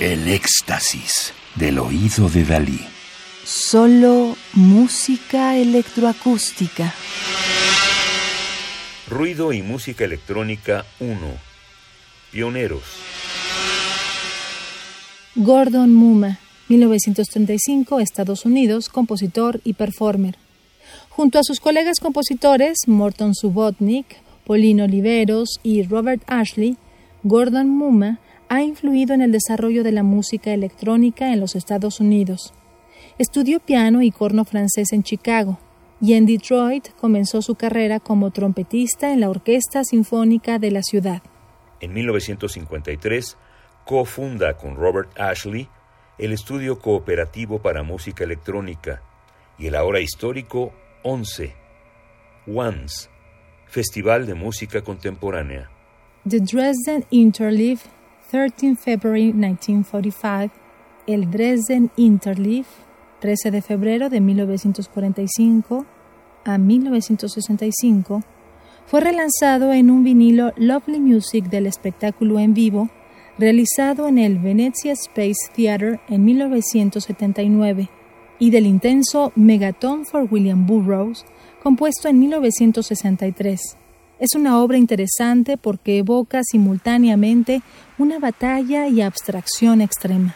El éxtasis del oído de Dalí. Solo música electroacústica. Ruido y música electrónica 1. Pioneros. Gordon Muma, 1935, Estados Unidos, compositor y performer. Junto a sus colegas compositores Morton Subotnick, Paulino Oliveros y Robert Ashley, Gordon Muma ha influido en el desarrollo de la música electrónica en los Estados Unidos. Estudió piano y corno francés en Chicago y en Detroit comenzó su carrera como trompetista en la Orquesta Sinfónica de la ciudad. En 1953 cofunda con Robert Ashley el estudio cooperativo para música electrónica y el ahora histórico 11, Once, Festival de Música Contemporánea. The Dresden Interleaf 13 February 1945, el Dresden Interleaf, 13 de febrero de 1945 a 1965, fue relanzado en un vinilo Lovely Music del espectáculo en vivo realizado en el Venezia Space Theater en 1979 y del intenso Megaton for William Burroughs, compuesto en 1963. Es una obra interesante porque evoca simultáneamente una batalla y abstracción extrema.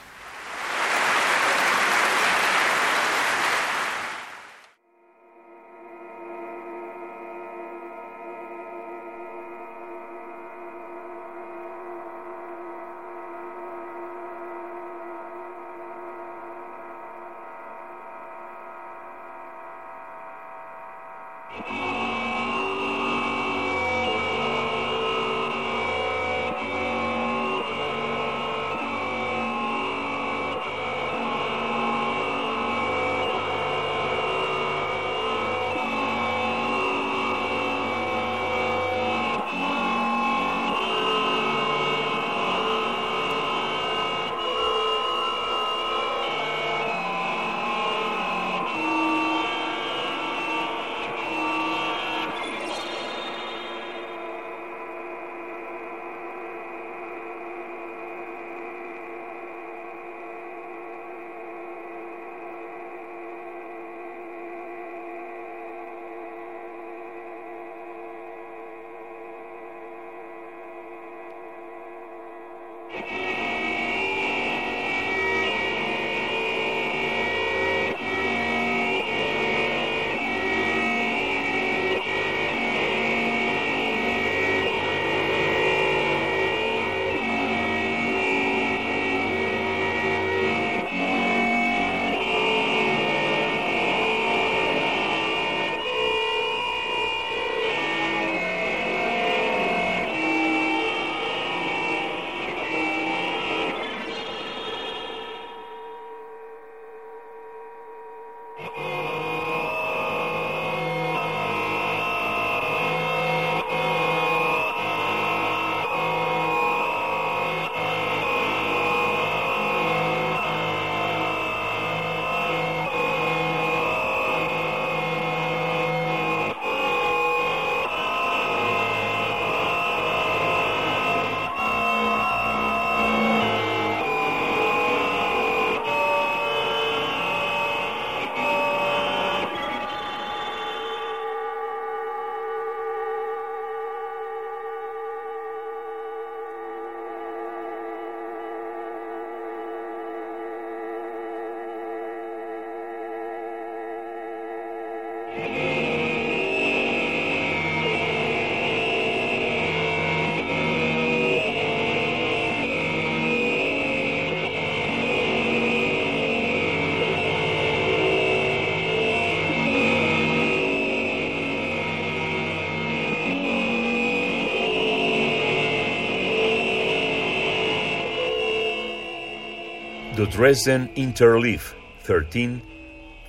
The Dresden Interleaf, 13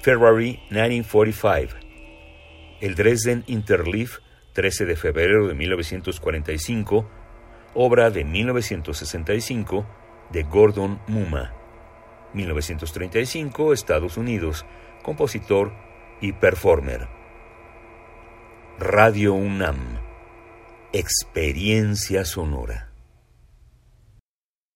February 1945. El Dresden Interleaf, 13 de febrero de 1945, obra de 1965 de Gordon Muma. 1935, Estados Unidos, compositor y performer. Radio UNAM. Experiencia sonora.